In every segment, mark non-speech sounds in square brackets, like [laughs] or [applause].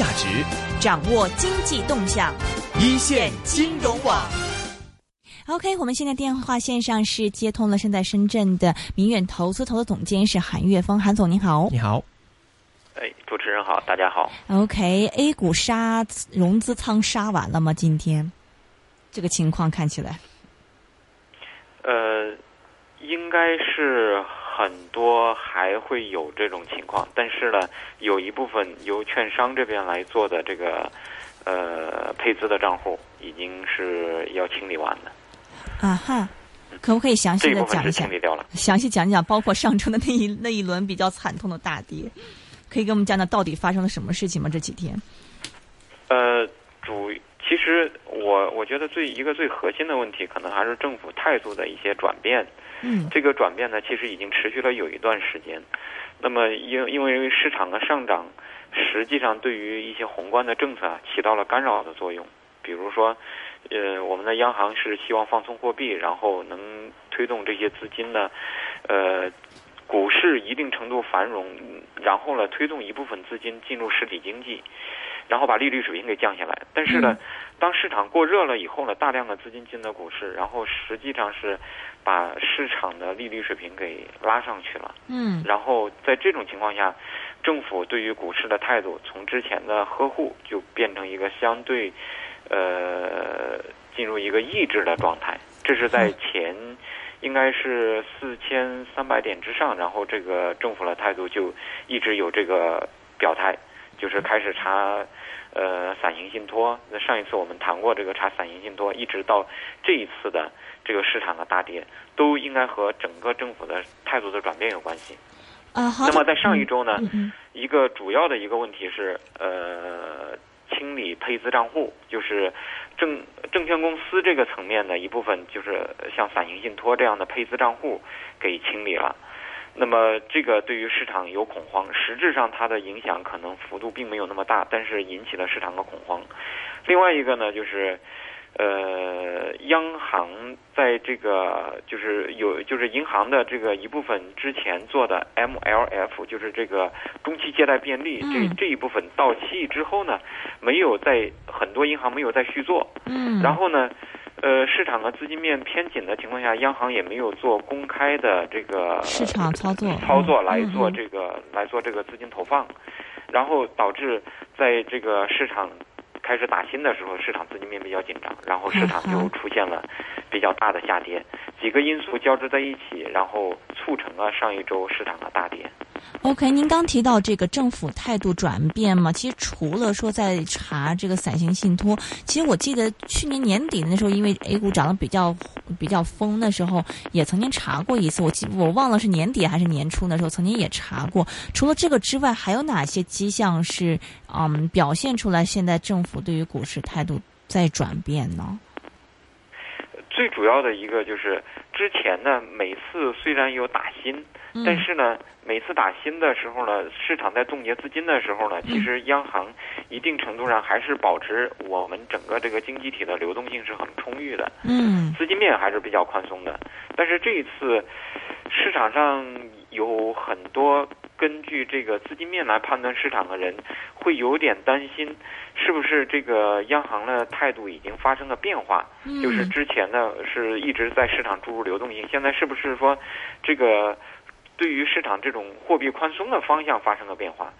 价值，掌握经济动向，一线金融网。OK，我们现在电话线上是接通了现在深圳的明远投资投资总监是韩月峰，韩总您好。你好，哎，主持人好，大家好。OK，A 股杀融资仓杀完了吗？今天这个情况看起来，呃，应该是很多还会有这种情况，但是呢，有一部分由券商这边来做的这个呃配资的账户，已经是要清理完的，啊哈，可不可以详细的讲一下清？理掉了。详细讲讲，包括上周的那一 [laughs] 那一轮比较惨痛的大跌，可以给我们讲讲到底发生了什么事情吗？这几天？呃，主其实我我觉得最一个最核心的问题，可能还是政府态度的一些转变。这个转变呢，其实已经持续了有一段时间。那么因因为市场的上涨，实际上对于一些宏观的政策啊起到了干扰的作用。比如说，呃，我们的央行是希望放松货币，然后能推动这些资金呢，呃，股市一定程度繁荣，然后呢，推动一部分资金进入实体经济，然后把利率水平给降下来。但是呢，当市场过热了以后呢，大量的资金进了股市，然后实际上是把市场的利率水平给拉上去了。嗯然后在这种情况下，政府对于股市的态度从之前的呵护，就变成一个相对，呃，进入一个抑制的状态。这是在前应该是四千三百点之上，然后这个政府的态度就一直有这个表态，就是开始查。呃，伞形信托，那上一次我们谈过这个查伞形信托，一直到这一次的这个市场的大跌，都应该和整个政府的态度的转变有关系。啊好。那么在上一周呢，嗯嗯一个主要的一个问题是，呃，清理配资账户，就是证证券公司这个层面的一部分，就是像伞形信托这样的配资账户给清理了。那么这个对于市场有恐慌，实质上它的影响可能幅度并没有那么大，但是引起了市场的恐慌。另外一个呢，就是呃，央行在这个就是有就是银行的这个一部分之前做的 MLF，就是这个中期借贷便利、嗯这这一部分到期之后呢，没有在很多银行没有再续做，嗯，然后呢，呃，市场和资金面偏紧的情况下，央行也没有做公开的这个市场操作操作来做这个来做这个资金投放，然后导致在这个市场开始打新的时候，市场资金面比较紧张，然后市场就出现了比较大的下跌，几个因素交织在一起，然后促成了上一周市场的大跌。OK，您刚提到这个政府态度转变嘛，其实除了说在查这个伞形信托，其实我记得去年年底的时候，因为 A 股涨得比较比较疯的时候，也曾经查过一次，我记我忘了是年底还是年初的时候，曾经也查过。除了这个之外，还有哪些迹象是嗯表现出来现在政府对于股市态度在转变呢？最主要的一个就是之前呢，每次虽然有打新，嗯但是呢，每次打新的时候呢，市场在冻结资金的时候呢，其实央行一定程度上还是保持我们整个这个经济体的流动性是很充裕的，嗯资金面还是比较宽松的。但是这一次，市场上有很多根据这个资金面来判断市场的人，会有点担心，是不是这个央行的态度已经发生了变化？嗯就是之前呢是一直在市场注入流动性，现在是不是说这个对于市场这种货币宽松的方向发生了变化？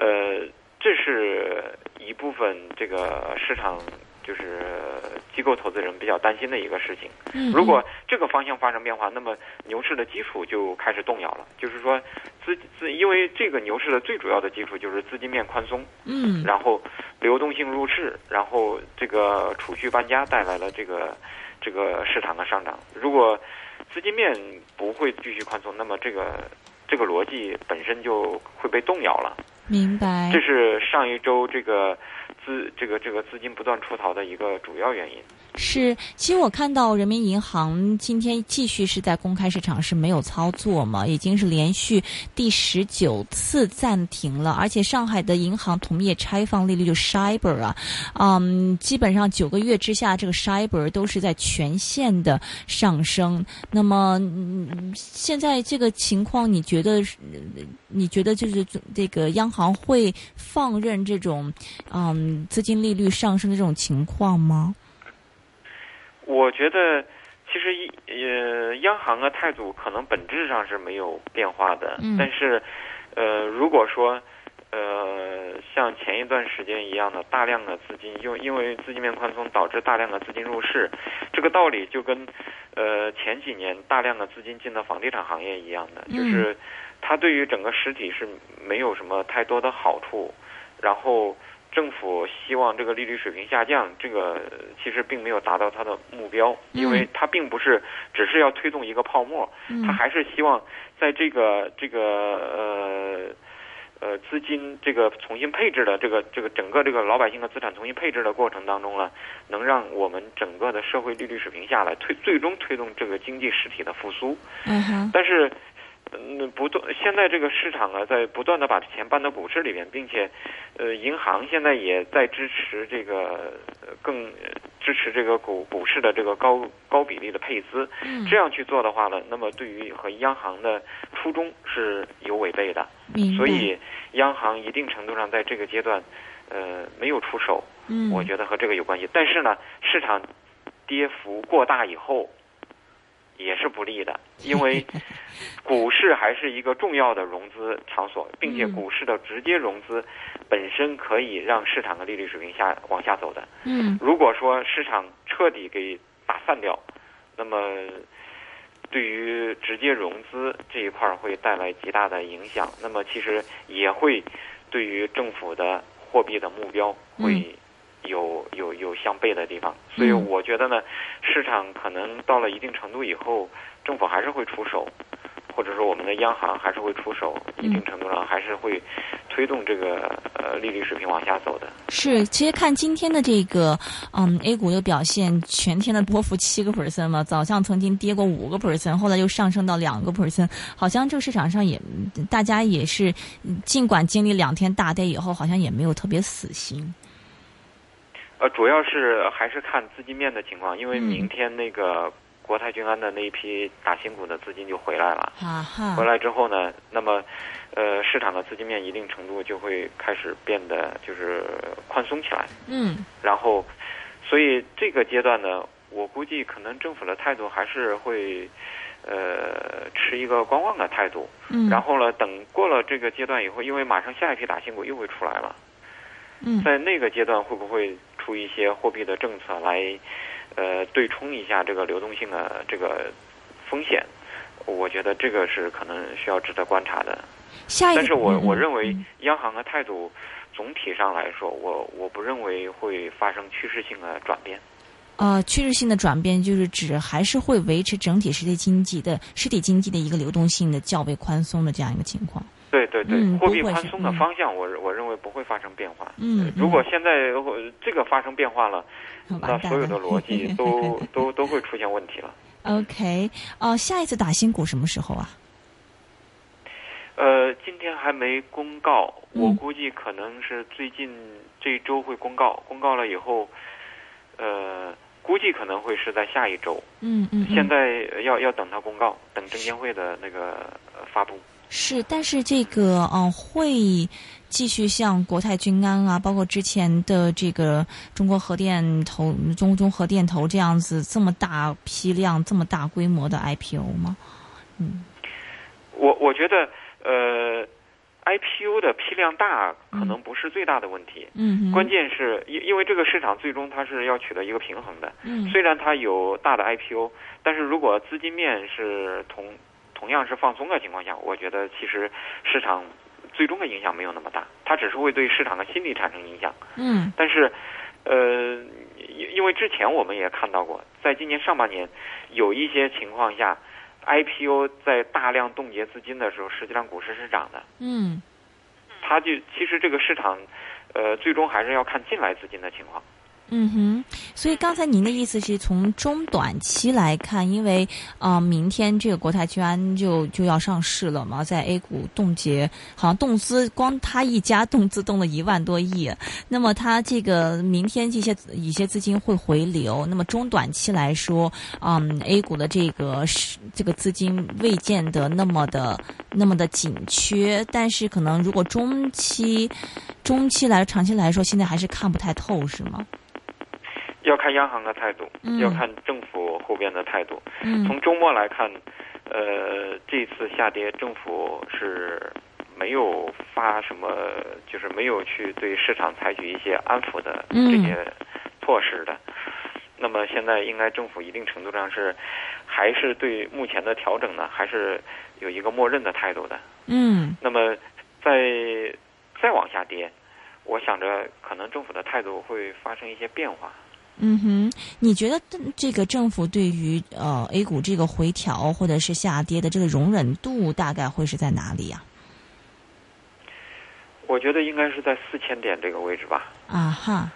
呃，这是一部分这个市场就是机构投资人比较担心的一个事情。嗯如果这个方向发生变化，那么牛市的基础就开始动摇了。就是说资资，因为这个牛市的最主要的基础就是资金面宽松，嗯然后流动性入市，然后这个储蓄搬家带来了这个这个市场的上涨。如果资金面不会继续宽松，那么这个这个逻辑本身就会被动摇了。明白这是上一周这个资这个这个资金不断出逃的一个主要原因。是，其实我看到人民银行今天继续是在公开市场是没有操作嘛，已经是连续第十九次暂停了，而且上海的银行同业拆放利率就 Shibor 啊，嗯，基本上九个月之下，这个 Shibor 都是在全线的上升。那么，嗯，现在这个情况，你觉得，你觉得就是这个央行会放任这种嗯资金利率上升的这种情况吗？我觉得，其实呃，央行的态度可能本质上是没有变化的。嗯。但是，呃，如果说，呃，像前一段时间一样的大量的资金，因因为资金面宽松导致大量的资金入市，这个道理就跟，呃，前几年大量的资金进到房地产行业一样的，就是它对于整个实体是没有什么太多的好处，然后。政府希望这个利率水平下降，这个其实并没有达到它的目标，因为它并不是只是要推动一个泡沫，它还是希望在这个这个呃呃资金这个重新配置的这个这个整个这个老百姓的资产重新配置的过程当中呢，能让我们整个的社会利率水平下来，推最终推动这个经济实体的复苏。嗯哼，但是。嗯，不断现在这个市场啊，在不断的把钱搬到股市里面，并且，呃，银行现在也在支持这个更支持这个股股市的这个高高比例的配资。嗯，这样去做的话呢，那么对于和央行的初衷是有违背的。所以，央行一定程度上在这个阶段，呃，没有出手。嗯，我觉得和这个有关系。但是呢，市场跌幅过大以后。也是不利的，因为 [laughs] 股市还是一个重要的融资场所，并且股市的直接融资本身可以让市场的利率水平下往下走的。嗯，如果说市场彻底给打散掉，那么对于直接融资这一块会带来极大的影响。那么其实也会对于政府的货币的目标会。有有有相悖的地方，所以我觉得呢，市场可能到了一定程度以后，政府还是会出手，或者说我们的央行还是会出手，一定程度上还是会推动这个呃利率水平往下走的。是，其实看今天的这个嗯 A 股的表现，全天的波幅七个 percent 嘛，早上曾经跌过五个 percent，后来又上升到两个 percent，好像这个市场上也大家也是，尽管经历两天大跌以后，好像也没有特别死心。呃，主要是还是看资金面的情况，因为明天那个国泰君安的那一批打新股的资金就回来了。啊。回来之后呢，那么，呃，市场的资金面一定程度就会开始变得就是宽松起来。嗯。然后，所以这个阶段呢，我估计可能政府的态度还是会，呃，持一个观望的态度。嗯。然后呢，等过了这个阶段以后，因为马上下一批打新股又会出来了。嗯。在那个阶段会不会？出一些货币的政策来，呃，对冲一下这个流动性的这个风险，我觉得这个是可能需要值得观察的。下一但是我我认为央行的态度总体上来说，我我不认为会发生趋势性的转变。呃，趋势性的转变就是指还是会维持整体实体经济的实体经济的一个流动性的较为宽松的这样一个情况。对对对，货币宽松的方向，我我认为不会发生变化。嗯，如果现在这个发生变化了，那所有的逻辑都 [laughs] 都都会出现问题了。OK，呃，下一次打新股什么时候啊？呃，今天还没公告，我估计可能是最近这一周会公告。公告了以后，呃，估计可能会是在下一周。嗯嗯。现在要要等它公告，等证监会的那个发布。是，但是这个嗯，会继续像国泰君安啊，包括之前的这个中国核电投、中中核电投这样子这么大批量、这么大规模的 IPO 吗？嗯，我我觉得呃，IPO 的批量大可能不是最大的问题。嗯，关键是因因为这个市场最终它是要取得一个平衡的。嗯，虽然它有大的 IPO，但是如果资金面是同。同样是放松的情况下，我觉得其实市场最终的影响没有那么大，它只是会对市场的心理产生影响。嗯，但是，呃，因因为之前我们也看到过，在今年上半年有一些情况下，IPO 在大量冻结资金的时候，实际上股市是涨的。嗯，它就其实这个市场，呃，最终还是要看进来资金的情况。嗯哼，所以刚才您的意思是从中短期来看，因为啊、明天这个国泰君安就就要上市了嘛，在 A 股冻结，好像动资光他一家动资动了一万多亿，那么它这个明天这些一些资金会回流，那么中短期来说，嗯，A 股的这个是这个资金未见得那么的那么的紧缺，但是可能如果中期中期来长期来说，现在还是看不太透，是吗？要看央行的态度，嗯要看政府后边的态度。嗯从周末来看，呃，这次下跌，政府是没有发什么，就是没有去对市场采取一些安抚的嗯这些措施的。那么现在应该政府一定程度上是，还是对目前的调整呢，还是有一个默认的态度的。嗯那么再再往下跌，我想着可能政府的态度会发生一些变化。嗯哼，你觉得这个政府对于呃 A 股这个回调或者是下跌的这个容忍度大概会是在哪里呀、我觉得应该是在四千点这个位置吧。啊？哈，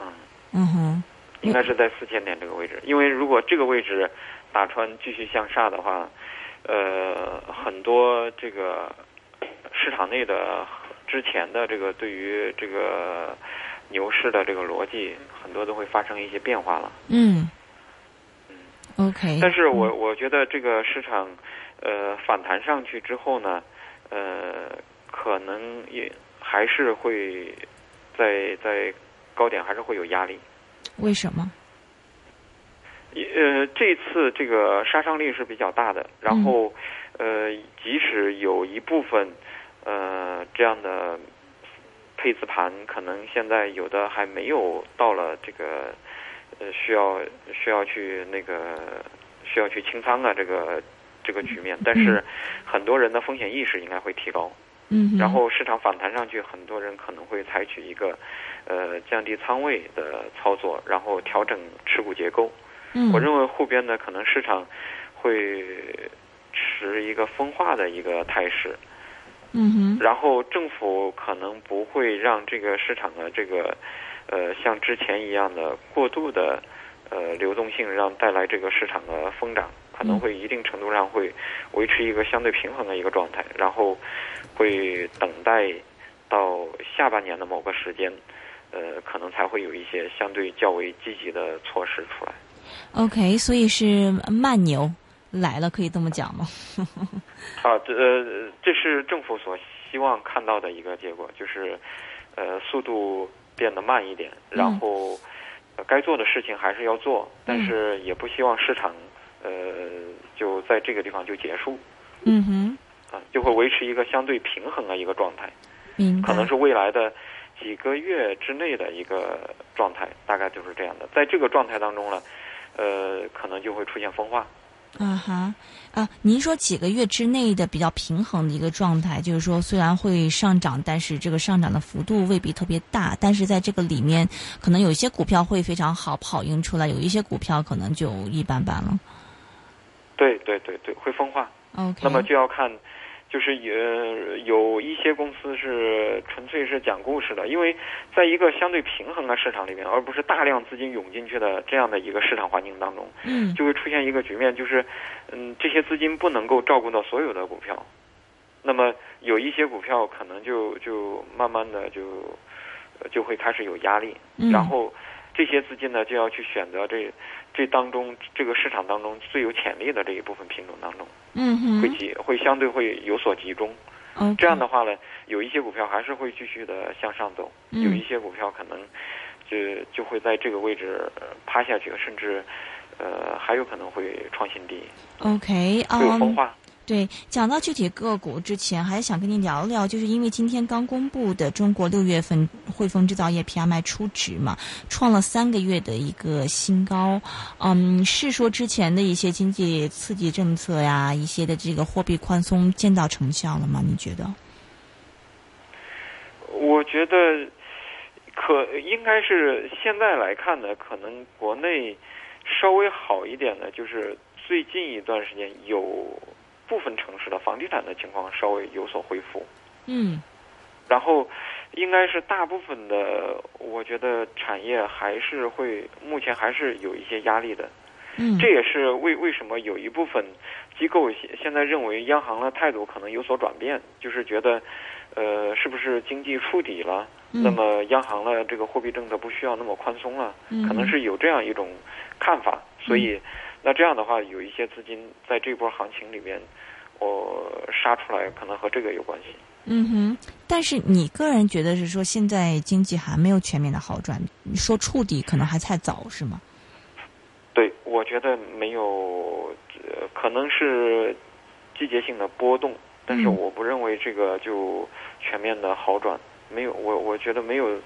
嗯，嗯哼，应该是在四千点这个位置，因为如果这个位置打穿继续向下的话，呃，很多这个市场内的之前的这个对于这个牛市的这个逻辑，很多都会发生一些变化了。嗯嗯，OK，但是我我觉得这个市场，呃，反弹上去之后呢，呃，可能也还是会在在高点还是会有压力。为什么？呃，这次这个杀伤力是比较大的，然后，呃，即使有一部分，呃，这样的配资盘，可能现在有的还没有到了这个，呃，需要需要去那个需要去清仓的这个这个局面，但是很多人的风险意识应该会提高，嗯，然后市场反弹上去，很多人可能会采取一个，呃，降低仓位的操作，然后调整持股结构。嗯，我认为后边呢，可能市场会持一个分化的一个态势，嗯哼，然后政府可能不会让这个市场的这个呃像之前一样的过度的呃流动性，让带来这个市场的疯涨，可能会一定程度上会维持一个相对平衡的一个状态，然后会等待到下半年的某个时间，呃，可能才会有一些相对较为积极的措施出来。OK，所以是慢牛来了，可以这么讲吗？[laughs] 啊，这呃，这是政府所希望看到的一个结果，就是呃，速度变得慢一点，然嗯后、呃该做的事情还是要做，但是也不希望市场呃就在这个地方就结束嗯哼，啊，就会维持一个相对平衡的一个状态，明。可能是未来的几个月之内的一个状态，大概就是这样的。在这个状态当中呢，呃，可能就会出现分化。啊哈啊！您说几个月之内的比较平衡的一个状态，就是说虽然会上涨，但是这个上涨的幅度未必特别大，但是在这个里面，可能有一些股票会非常好跑赢出来，有一些股票可能就一般般了。对对对对，会分化。OK，那么就要看，就是有有一些公司是纯粹是讲故事的，因为在一个相对平衡的市场里面，而不是大量资金涌进去的这样的一个市场环境当中，嗯。就会出现一个局面，就是嗯，这些资金不能够照顾到所有的股票，那么有一些股票可能就就慢慢的就呃就会开始有压力，嗯，然后这些资金呢就要去选择这这当中这个市场当中最有潜力的这一部分品种当中。嗯哼，会集会相对会有所集中。OK 这样的话呢，有一些股票还是会继续的向上走，嗯有一些股票可能就就会在这个位置呃趴下去，甚至呃还有可能会创新低，OK 啊、会有分化。对，讲到具体个股之前，还想跟您聊聊，就是因为今天刚公布的中国六月份汇丰制造业 PMI 初值嘛，创了三个月的一个新高。嗯，是说之前的一些经济刺激政策呀，一些的这个货币宽松见到成效了吗？你觉得？我觉得可应该是现在来看呢，可能国内稍微好一点的，就是最近一段时间有部分城市的房地产的情况稍微有所恢复。嗯然后应该是大部分的，我觉得产业还是会目前还是有一些压力的。嗯，这也是为为什么有一部分机构现现在认为央行的态度可能有所转变，就是觉得，呃，是不是经济触底了？嗯那么央行的这个货币政策不需要那么宽松了，嗯可能是有这样一种看法。所以，那这样的话，有一些资金在这波行情里面，我、杀出来，可能和这个有关系。嗯哼，但是你个人觉得是说现在经济还没有全面的好转，你说触底可能还太早是吗？对，我觉得没有，呃，可能是季节性的波动，但是嗯我不认为这个就全面的好转，没有，我我觉得没有，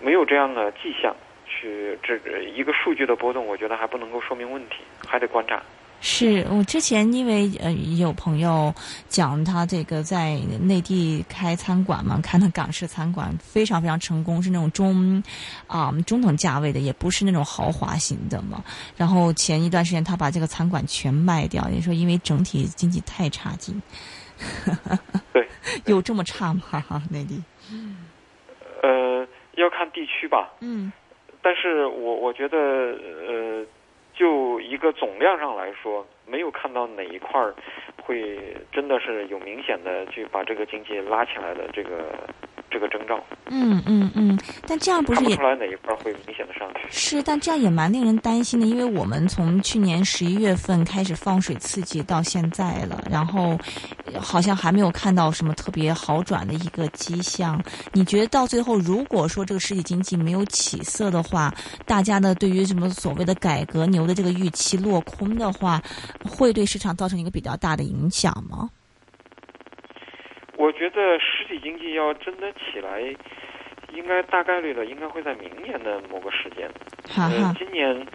没有这样的迹象去这一个数据的波动，我觉得还不能够说明问题，还得观察。是我之前因为呃有朋友讲他这个在内地开餐馆嘛，开的港式餐馆非常非常成功，是那种中啊、中等价位的，也不是那种豪华型的嘛。然后前一段时间他把这个餐馆全卖掉，也说因为整体经济太差劲。对，[laughs] 有这么差吗？哈哈，内地。呃，要看地区吧，嗯但是我我觉得，呃，就一个总量上来说，没有看到哪一块儿会真的是有明显的去把这个经济拉起来的这个这个征兆，嗯嗯嗯，但这样不是也不出来哪一块会明显的上去。是，但这样也蛮令人担心的，因为我们从去年十一月份开始放水刺激到现在了，然后呃好像还没有看到什么特别好转的一个迹象。你觉得到最后，如果说这个实体经济没有起色的话，大家呢对于什么所谓的改革牛的这个预期落空的话，会对市场造成一个比较大的影响吗？我觉得实体经济要真的起来，应该大概率的应该会在明年的某个时间。呃哈哈，，今年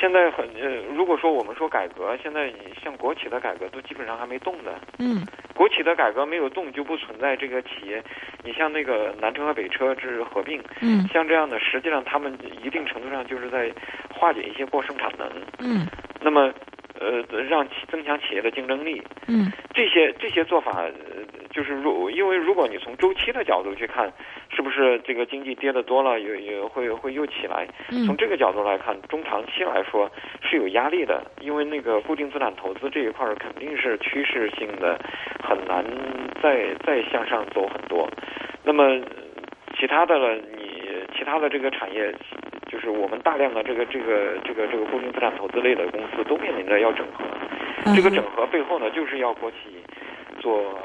现在很呃，如果说我们说改革，现在像国企的改革都基本上还没动的。嗯国企的改革没有动，就不存在这个企业。你像那个南车和北车这是合并，嗯像这样的，实际上他们一定程度上就是在化解一些过剩产能。嗯那么，呃，让企增强企业的竞争力，嗯这些这些做法，呃，就是如因为如果你从周期的角度去看，是不是这个经济跌得多了，也也会会又起来？从嗯这个角度来看，中长期来说是有压力的，因为那个固定资产投资这一块儿肯定是趋势性的，很难再再向上走很多。那么呃其他的了，你其他的这个产业，就是我们大量的这个这个这个这个固定资产投资类的公司都面临着要整合。嗯这个整合背后呢，就是要国企做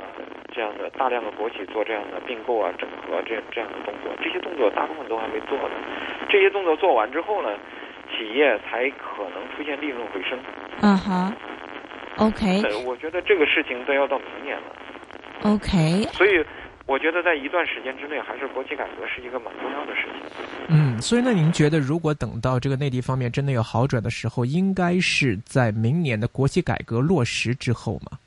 这样的大量的国企做这样的并购啊、整合这这样的动作，这些动作大部分都还没做呢。这些动作做完之后呢，企业才可能出现利润回升。嗯哼，OK 呃，我觉得这个事情都要到明年了，OK，所以我觉得在一段时间之内，还是国企改革是一个蛮重要的事情。嗯，所以呢，您觉得如果等到这个内地方面真的有好转的时候，应该是在明年的国企改革落实之后吗？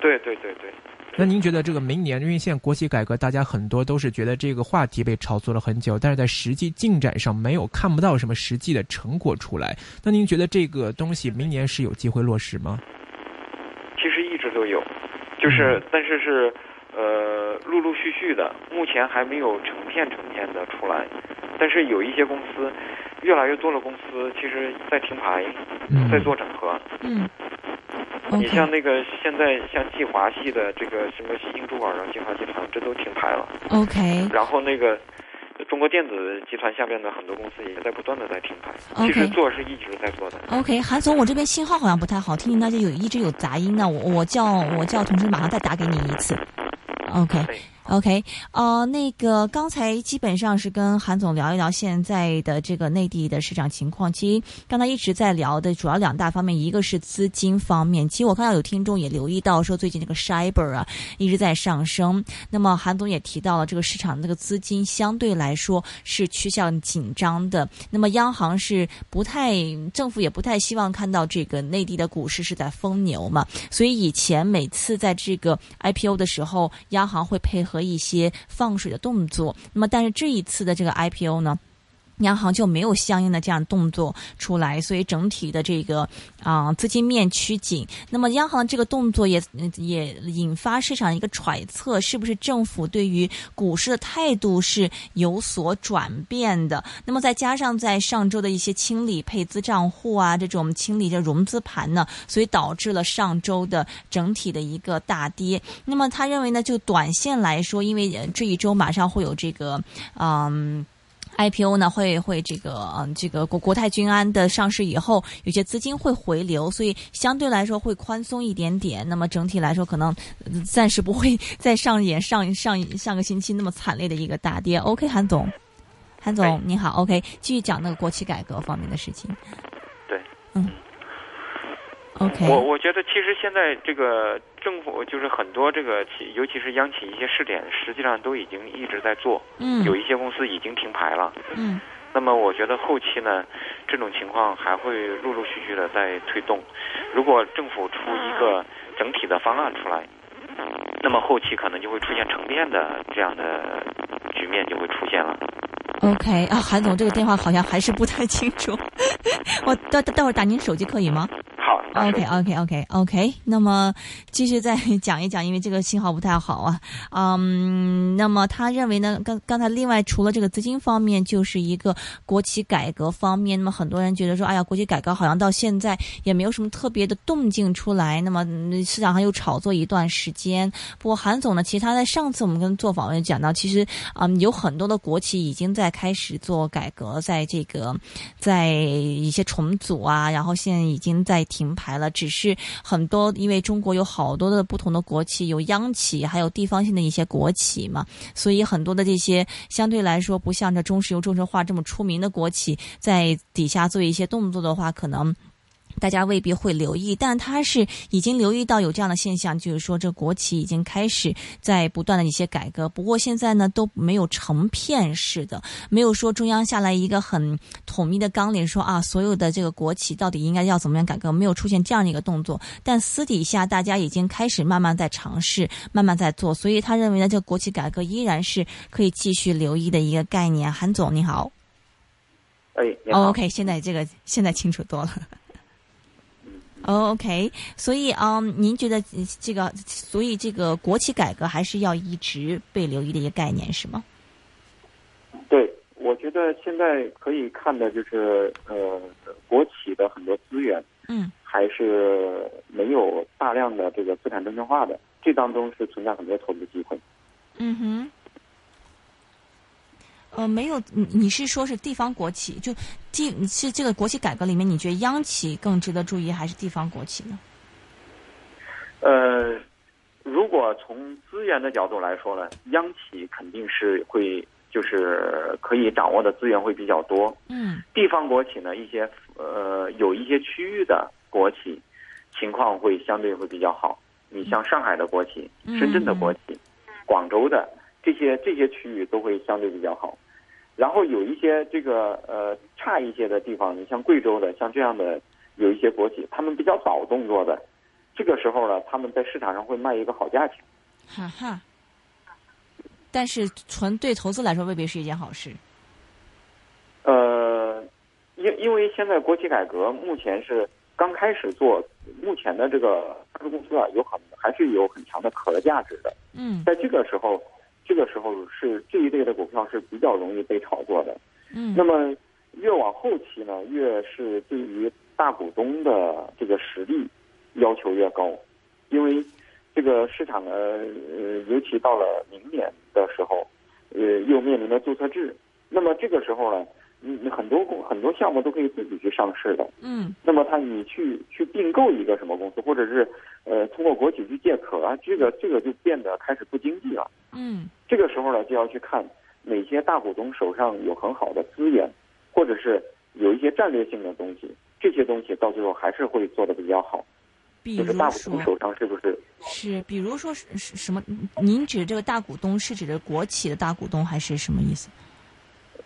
对对对对。那您觉得这个明年，因为现在国企改革，大家很多都是觉得这个话题被炒作了很久，但是在实际进展上没有看不到什么实际的成果出来。那您觉得这个东西明年是有机会落实吗？其实一直都有，就是但是是呃陆陆续续的，目前还没有成片成片的出来，但是有一些公司，越来越多的公司其实在停牌，嗯，在做整合。嗯你像那个现在像计华系的这个什么新珠宝啊、计华集团，这都停牌了。OK 然后那个中国电子集团下面的很多公司也在不断的在停牌。OK 其实做是一直在做的。OK，韩总，我这边信号好像不太好，听您那就有一直有杂音呢。我我叫我叫同事马上再打给你一次。OK 对 OK，呃，那个刚才基本上是跟韩总聊一聊现在的这个内地的市场情况。其实刚才一直在聊的主要两大方面，一个是资金方面。其实我看到有听众也留意到说，最近这个 Cyber 啊一直在上升。那么韩总也提到了，这个市场这个资金相对来说是趋向紧张的。那么央行是不太，政府也不太希望看到这个内地的股市是在疯牛嘛。所以以前每次在这个 IPO 的时候，央行会配合和一些放水的动作。那么但是这一次的这个 IPO 呢？央行就没有相应的这样动作出来，所以整体的这个啊、资金面趋紧。那么央行这个动作也也引发市场一个揣测，是不是政府对于股市的态度是有所转变的？那么再加上在上周的一些清理配资账户啊，这种清理的融资盘呢，所以导致了上周的整体的一个大跌。那么他认为呢，就短线来说，因为这一周马上会有这个嗯。IPO 呢会会这个嗯这个国国泰君安的上市以后，有些资金会回流，所以相对来说会宽松一点点。那么整体来说，可能呃暂时不会再上演上上上个星期那么惨烈的一个大跌。OK，韩总，韩总哎你好，OK，继续讲那个国企改革方面的事情。对，嗯，OK，我我觉得其实现在这个政府就是很多这个企，尤其是央企一些试点，实际上都已经一直在做，嗯有一些公司已经停牌了。嗯那么我觉得后期呢，这种情况还会陆陆续续的在推动。如果政府出一个整体的方案出来，那么后期可能就会出现成变的这样的局面就会出现了。OK 啊，韩总这个电话好像还是不太清楚，[laughs] 我待待待会儿打您手机可以吗？好 OK OK OK OK，那么继续再 [laughs] 讲一讲，因为这个信号不太好啊。嗯，那么他认为呢，刚刚才另外除了这个资金方面，就是一个国企改革方面。那么很多人觉得说，哎呀，国企改革好像到现在也没有什么特别的动静出来。那么嗯市场上又炒作一段时间。不过韩总呢，其实他在上次我们跟做访问讲到，其实嗯有很多的国企已经在在开始做改革，在这个在一些重组啊，然后现在已经在停牌了。只是很多因为中国有好多的不同的国企，有央企，还有地方性的一些国企嘛，所以很多的这些相对来说不像这中石油、中石化这么出名的国企，在底下做一些动作的话，可能。大家未必会留意，但他是已经留意到有这样的现象，就是说这国企已经开始在不断的一些改革。不过现在呢都没有成片式的，没有说中央下来一个很统一的纲领，说啊所有的这个国企到底应该要怎么样改革，没有出现这样的一个动作。但私底下大家已经开始慢慢在尝试，慢慢在做，所以他认为呢，这个国企改革依然是可以继续留意的一个概念。韩总你好。哎，OK，现在这个现在清楚多了。哦 OK，所以嗯，您觉得呃这个，所以这个国企改革还是要一直被留意的一个概念是吗？对，我觉得现在可以看的就是，呃，国企的很多资源嗯还是没有大量的这个资产证券化的，这当中是存在很多投资机会。嗯哼。呃，没有，你你是说是地方国企？就地是这个国企改革里面，你觉得央企更值得注意，还是地方国企呢？呃，如果从资源的角度来说呢，央企肯定是会就是可以掌握的资源会比较多。嗯地方国企呢，一些呃有一些区域的国企情况会相对会比较好。你像上海的国企、嗯深圳的国企、广州的这些这些区域都会相对比较好。然后有一些这个呃差一些的地方，你像贵州的，像这样的有一些国企，他们比较早动作的，这个时候呢，他们在市场上会卖一个好价钱。哈哈。但是纯对投资来说，未必是一件好事。呃，因因为现在国企改革目前是刚开始做，目前的这个上市公司啊，有很还是有很强的可价值的。嗯在这个时候，这个时候是这一类的股票是比较容易被炒作的。嗯那么越往后期呢，越是对于大股东的这个实力要求越高，因为这个市场呢，呃，尤其到了明年的时候，呃，又面临着注册制，那么这个时候呢，你你很多公很多项目都可以自己去上市的，嗯那么他你去去并购一个什么公司，或者是呃通过国企去借壳啊，这个这个就变得开始不经济了。嗯这个时候呢，就要去看哪些大股东手上有很好的资源，或者是有一些战略性的东西，这些东西到最后还是会做的比较好。比如就是大股东手上是不是？是，比如说是是什么？您指这个大股东是指的国企的大股东，还是什么意思？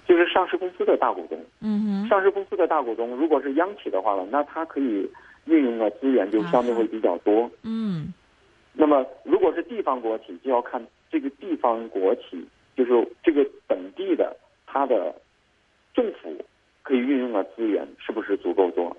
就是上市公司的大股东，嗯哼，上市公司的大股东，如果是央企的话呢，那它可以运用的资源就相对会比较多。嗯那么如果是地方国企，就要看这个地方国企，就是这个本地的它的政府可以运用的资源是不是足够多？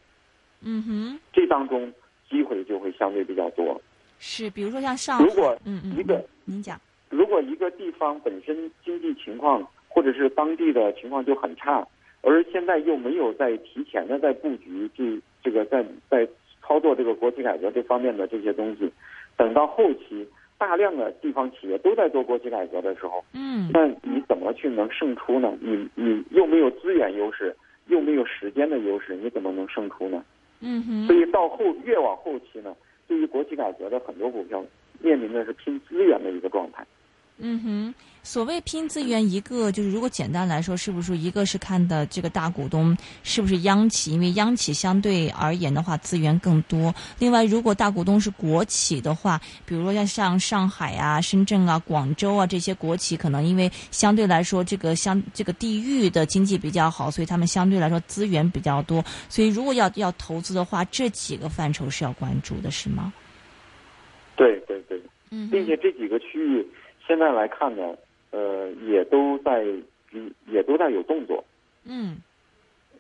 嗯哼，这当中机会就会相对比较多。是，比如说像上海，如果嗯嗯，一个嗯您讲，如果一个地方本身经济情况或者是当地的情况就很差，而现在又没有在提前的在布局这这个在在操作这个国企改革这方面的这些东西，等到后期大量的地方企业都在做国企改革的时候，嗯那你怎么去能胜出呢？你你又没有资源优势，又没有时间的优势，你怎么能胜出呢？嗯哼所，以到后越往后期呢，对于国企改革的很多股票面临的是拼资源的一个状态。嗯哼，所谓拼资源，一个就是如果简单来说，是不是一个是看的这个大股东是不是央企？因为央企相对而言的话资源更多。另外，如果大股东是国企的话，比如说像像上海啊、深圳啊、广州啊这些国企，可能因为相对来说这个相这个地域的经济比较好，所以他们相对来说资源比较多。所以如果要要投资的话，这几个范畴是要关注的，是吗？对对对，嗯并且这几个区域现在来看呢，呃，也都在嗯也都在有动作。嗯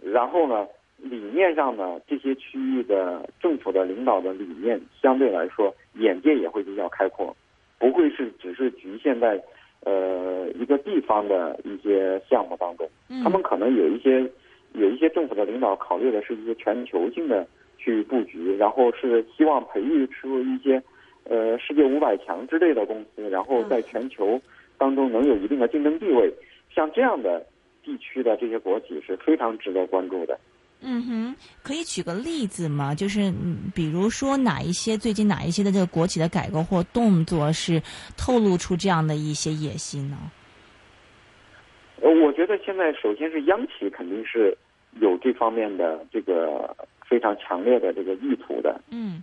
然后呢，理念上呢，这些区域的政府的领导的理念相对来说眼界也会比较开阔，不会是只是局限在呃一个地方的一些项目当中。嗯，他们可能有一些有一些政府的领导考虑的是一些全球性的去布局，然后是希望培育出一些呃世界五百强之类的公司，然后在全球当中能有一定的竞争地位。像这样的地区的这些国企是非常值得关注的。嗯哼，可以举个例子吗？就是嗯，比如说哪一些最近哪一些的这个国企的改革或动作是透露出这样的一些野心呢？呃，我觉得现在首先是央企肯定是有这方面的这个非常强烈的这个意图的。嗯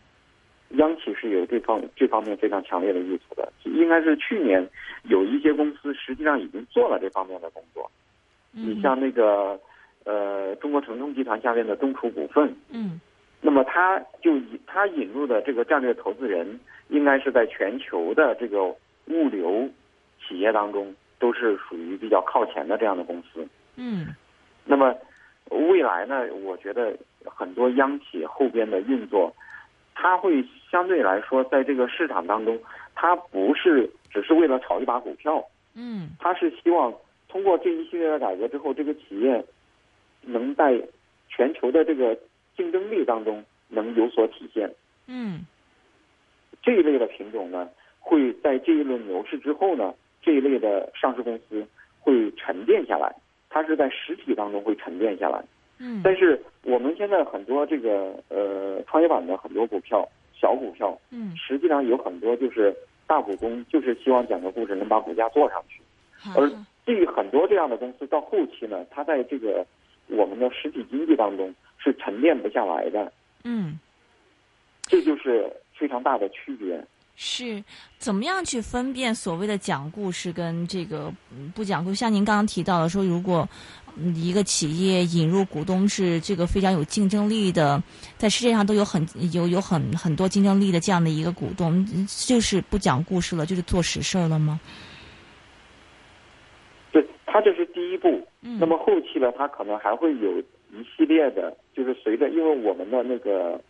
央企是有这方这方面非常强烈的意图的，应该是去年有一些公司实际上已经做了这方面的工作。嗯，你像那个呃中国承重集团下面的中储股份，嗯那么它就引它引入的这个战略投资人，应该是在全球的这个物流企业当中都是属于比较靠前的这样的公司。嗯那么未来呢，我觉得很多央企后边的运作，它会相对来说在这个市场当中，它不是只是为了炒一把股票，嗯它是希望通过这一系列的改革之后，这个企业能在全球的这个竞争力当中能有所体现。嗯这一类的品种呢，会在这一轮牛市之后呢，这一类的上市公司会沉淀下来，它是在实体当中会沉淀下来。嗯，但是我们现在很多这个呃创业板的很多股票、小股票，嗯实际上有很多就是大股东就是希望讲个故事能把股价做上去，而对于很多这样的公司到后期呢，它在这个我们的实体经济当中是沉淀不下来的，嗯。这就是非常大的区别。是怎么样去分辨所谓的讲故事跟这个嗯不讲故事？像您刚刚提到的说，如果嗯一个企业引入股东是这个非常有竞争力的，在世界上都有很有有很很多竞争力的这样的一个股东，嗯就是不讲故事了，就是做实事儿了吗？对，它这是第一步。嗯，那么后期呢，它可能还会有一系列的，就是随着因为我们的那个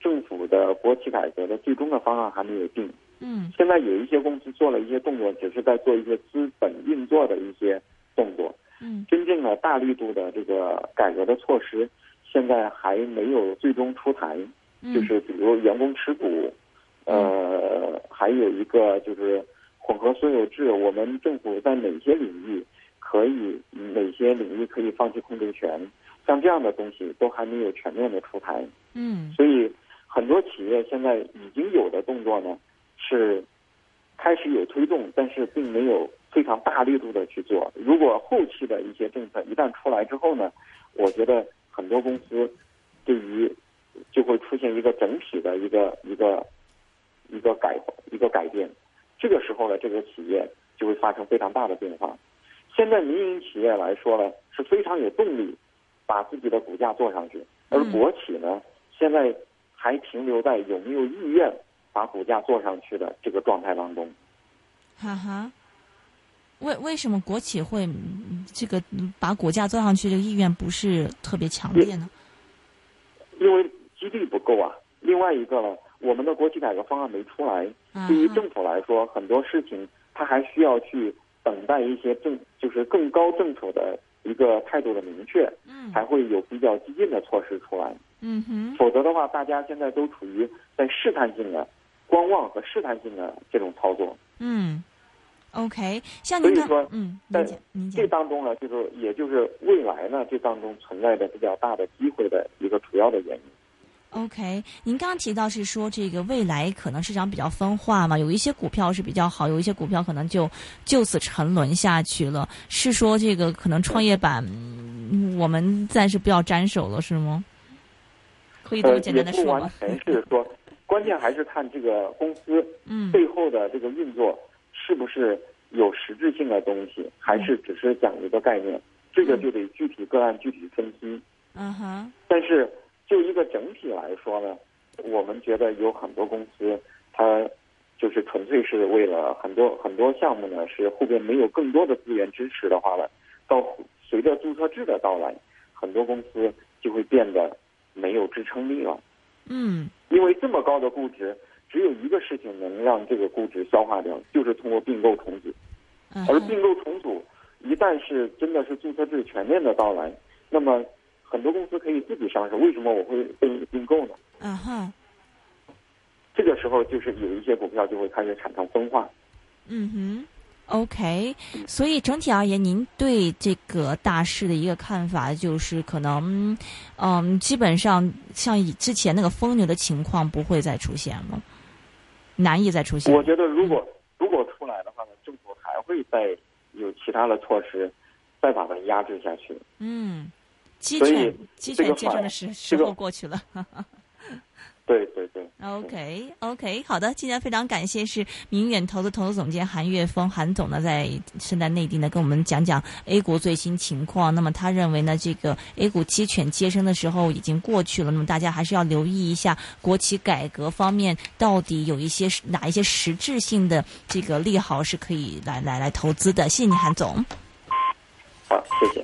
政府的国企改革的最终的方案还没有定，嗯现在有一些公司做了一些动作，只是在做一些资本运作的一些动作。嗯真正的大力度的这个改革的措施，现在还没有最终出台。嗯，就是比如员工持股，呃，还有一个就是混合所有制，我们政府在哪些领域可以，哪些领域可以放弃控制权，像这样的东西都还没有全面的出台。嗯所以很多企业现在已经有的动作呢，是开始有推动，但是并没有非常大力度的去做。如果后期的一些政策一旦出来之后呢，我觉得很多公司对于就会出现一个整体的一个一个一个改一个改变。这个时候呢，这个企业就会发生非常大的变化。现在民营企业来说呢，是非常有动力把自己的股价做上去，而嗯国企呢，现在还停留在有没有意愿把股价做上去的这个状态当中。哈哈。为为什么国企会这个把股价做上去，这个意愿不是特别强烈呢？因为激励不够啊。另外一个呢，我们的国企改革方案没出来，对于政府来说，很多事情它还需要去等待一些政，就是更高政府的一个态度的明确，嗯，才会有比较激进的措施出来。嗯哼，否则的话，大家现在都处于在试探性的观望和试探性的这种操作。嗯，OK，像您说，嗯，在您这当中呢，就是也就是未来呢，这当中存在着比较大的机会的一个主要的原因。OK，您刚刚提到是说这个未来可能市场比较分化嘛，有一些股票是比较好，有一些股票可能就就此沉沦下去了。是说这个可能创业板我们暂时不要沾手了，是吗？可以这么简单的说吗？也不完全是说，关键还是看这个公司嗯背后的这个运作是不是有实质性的东西，还是只是讲一个概念，这个就得具体个案具体分析。嗯哼，但是。就一个整体来说呢，我们觉得有很多公司，它就是纯粹是为了很多很多项目呢，是后边没有更多的资源支持的话呢，到随着注册制的到来，很多公司就会变得没有支撑力了。嗯，因为这么高的估值，只有一个事情能让这个估值消化掉，就是通过并购重组。而并购重组一旦是真的是注册制全面的到来，那么。很多公司可以自己上市，为什么我会被并购呢？嗯哼，这个时候就是有一些股票就会开始产生分化。嗯哼，OK，所以整体而言，您对这个大势的一个看法就是可能，嗯，基本上像以之前那个疯牛的情况不会再出现了，难以再出现。我觉得如果如果出来的话呢，政府还会再有其他的措施，再把它压制下去。嗯。鸡犬鸡犬皆升的时时候过去了。对对对。OK OK，好的，今天非常感谢是明远投资投资总监韩岳峰韩总呢，在身在内地呢跟我们讲讲 A 股最新情况。那么他认为呢，这个 A 股期权接生的时候已经过去了。那么大家还是要留意一下国企改革方面到底有一些哪一些实质性的这个利好是可以来来来投资的。谢谢你，韩总。好，谢谢。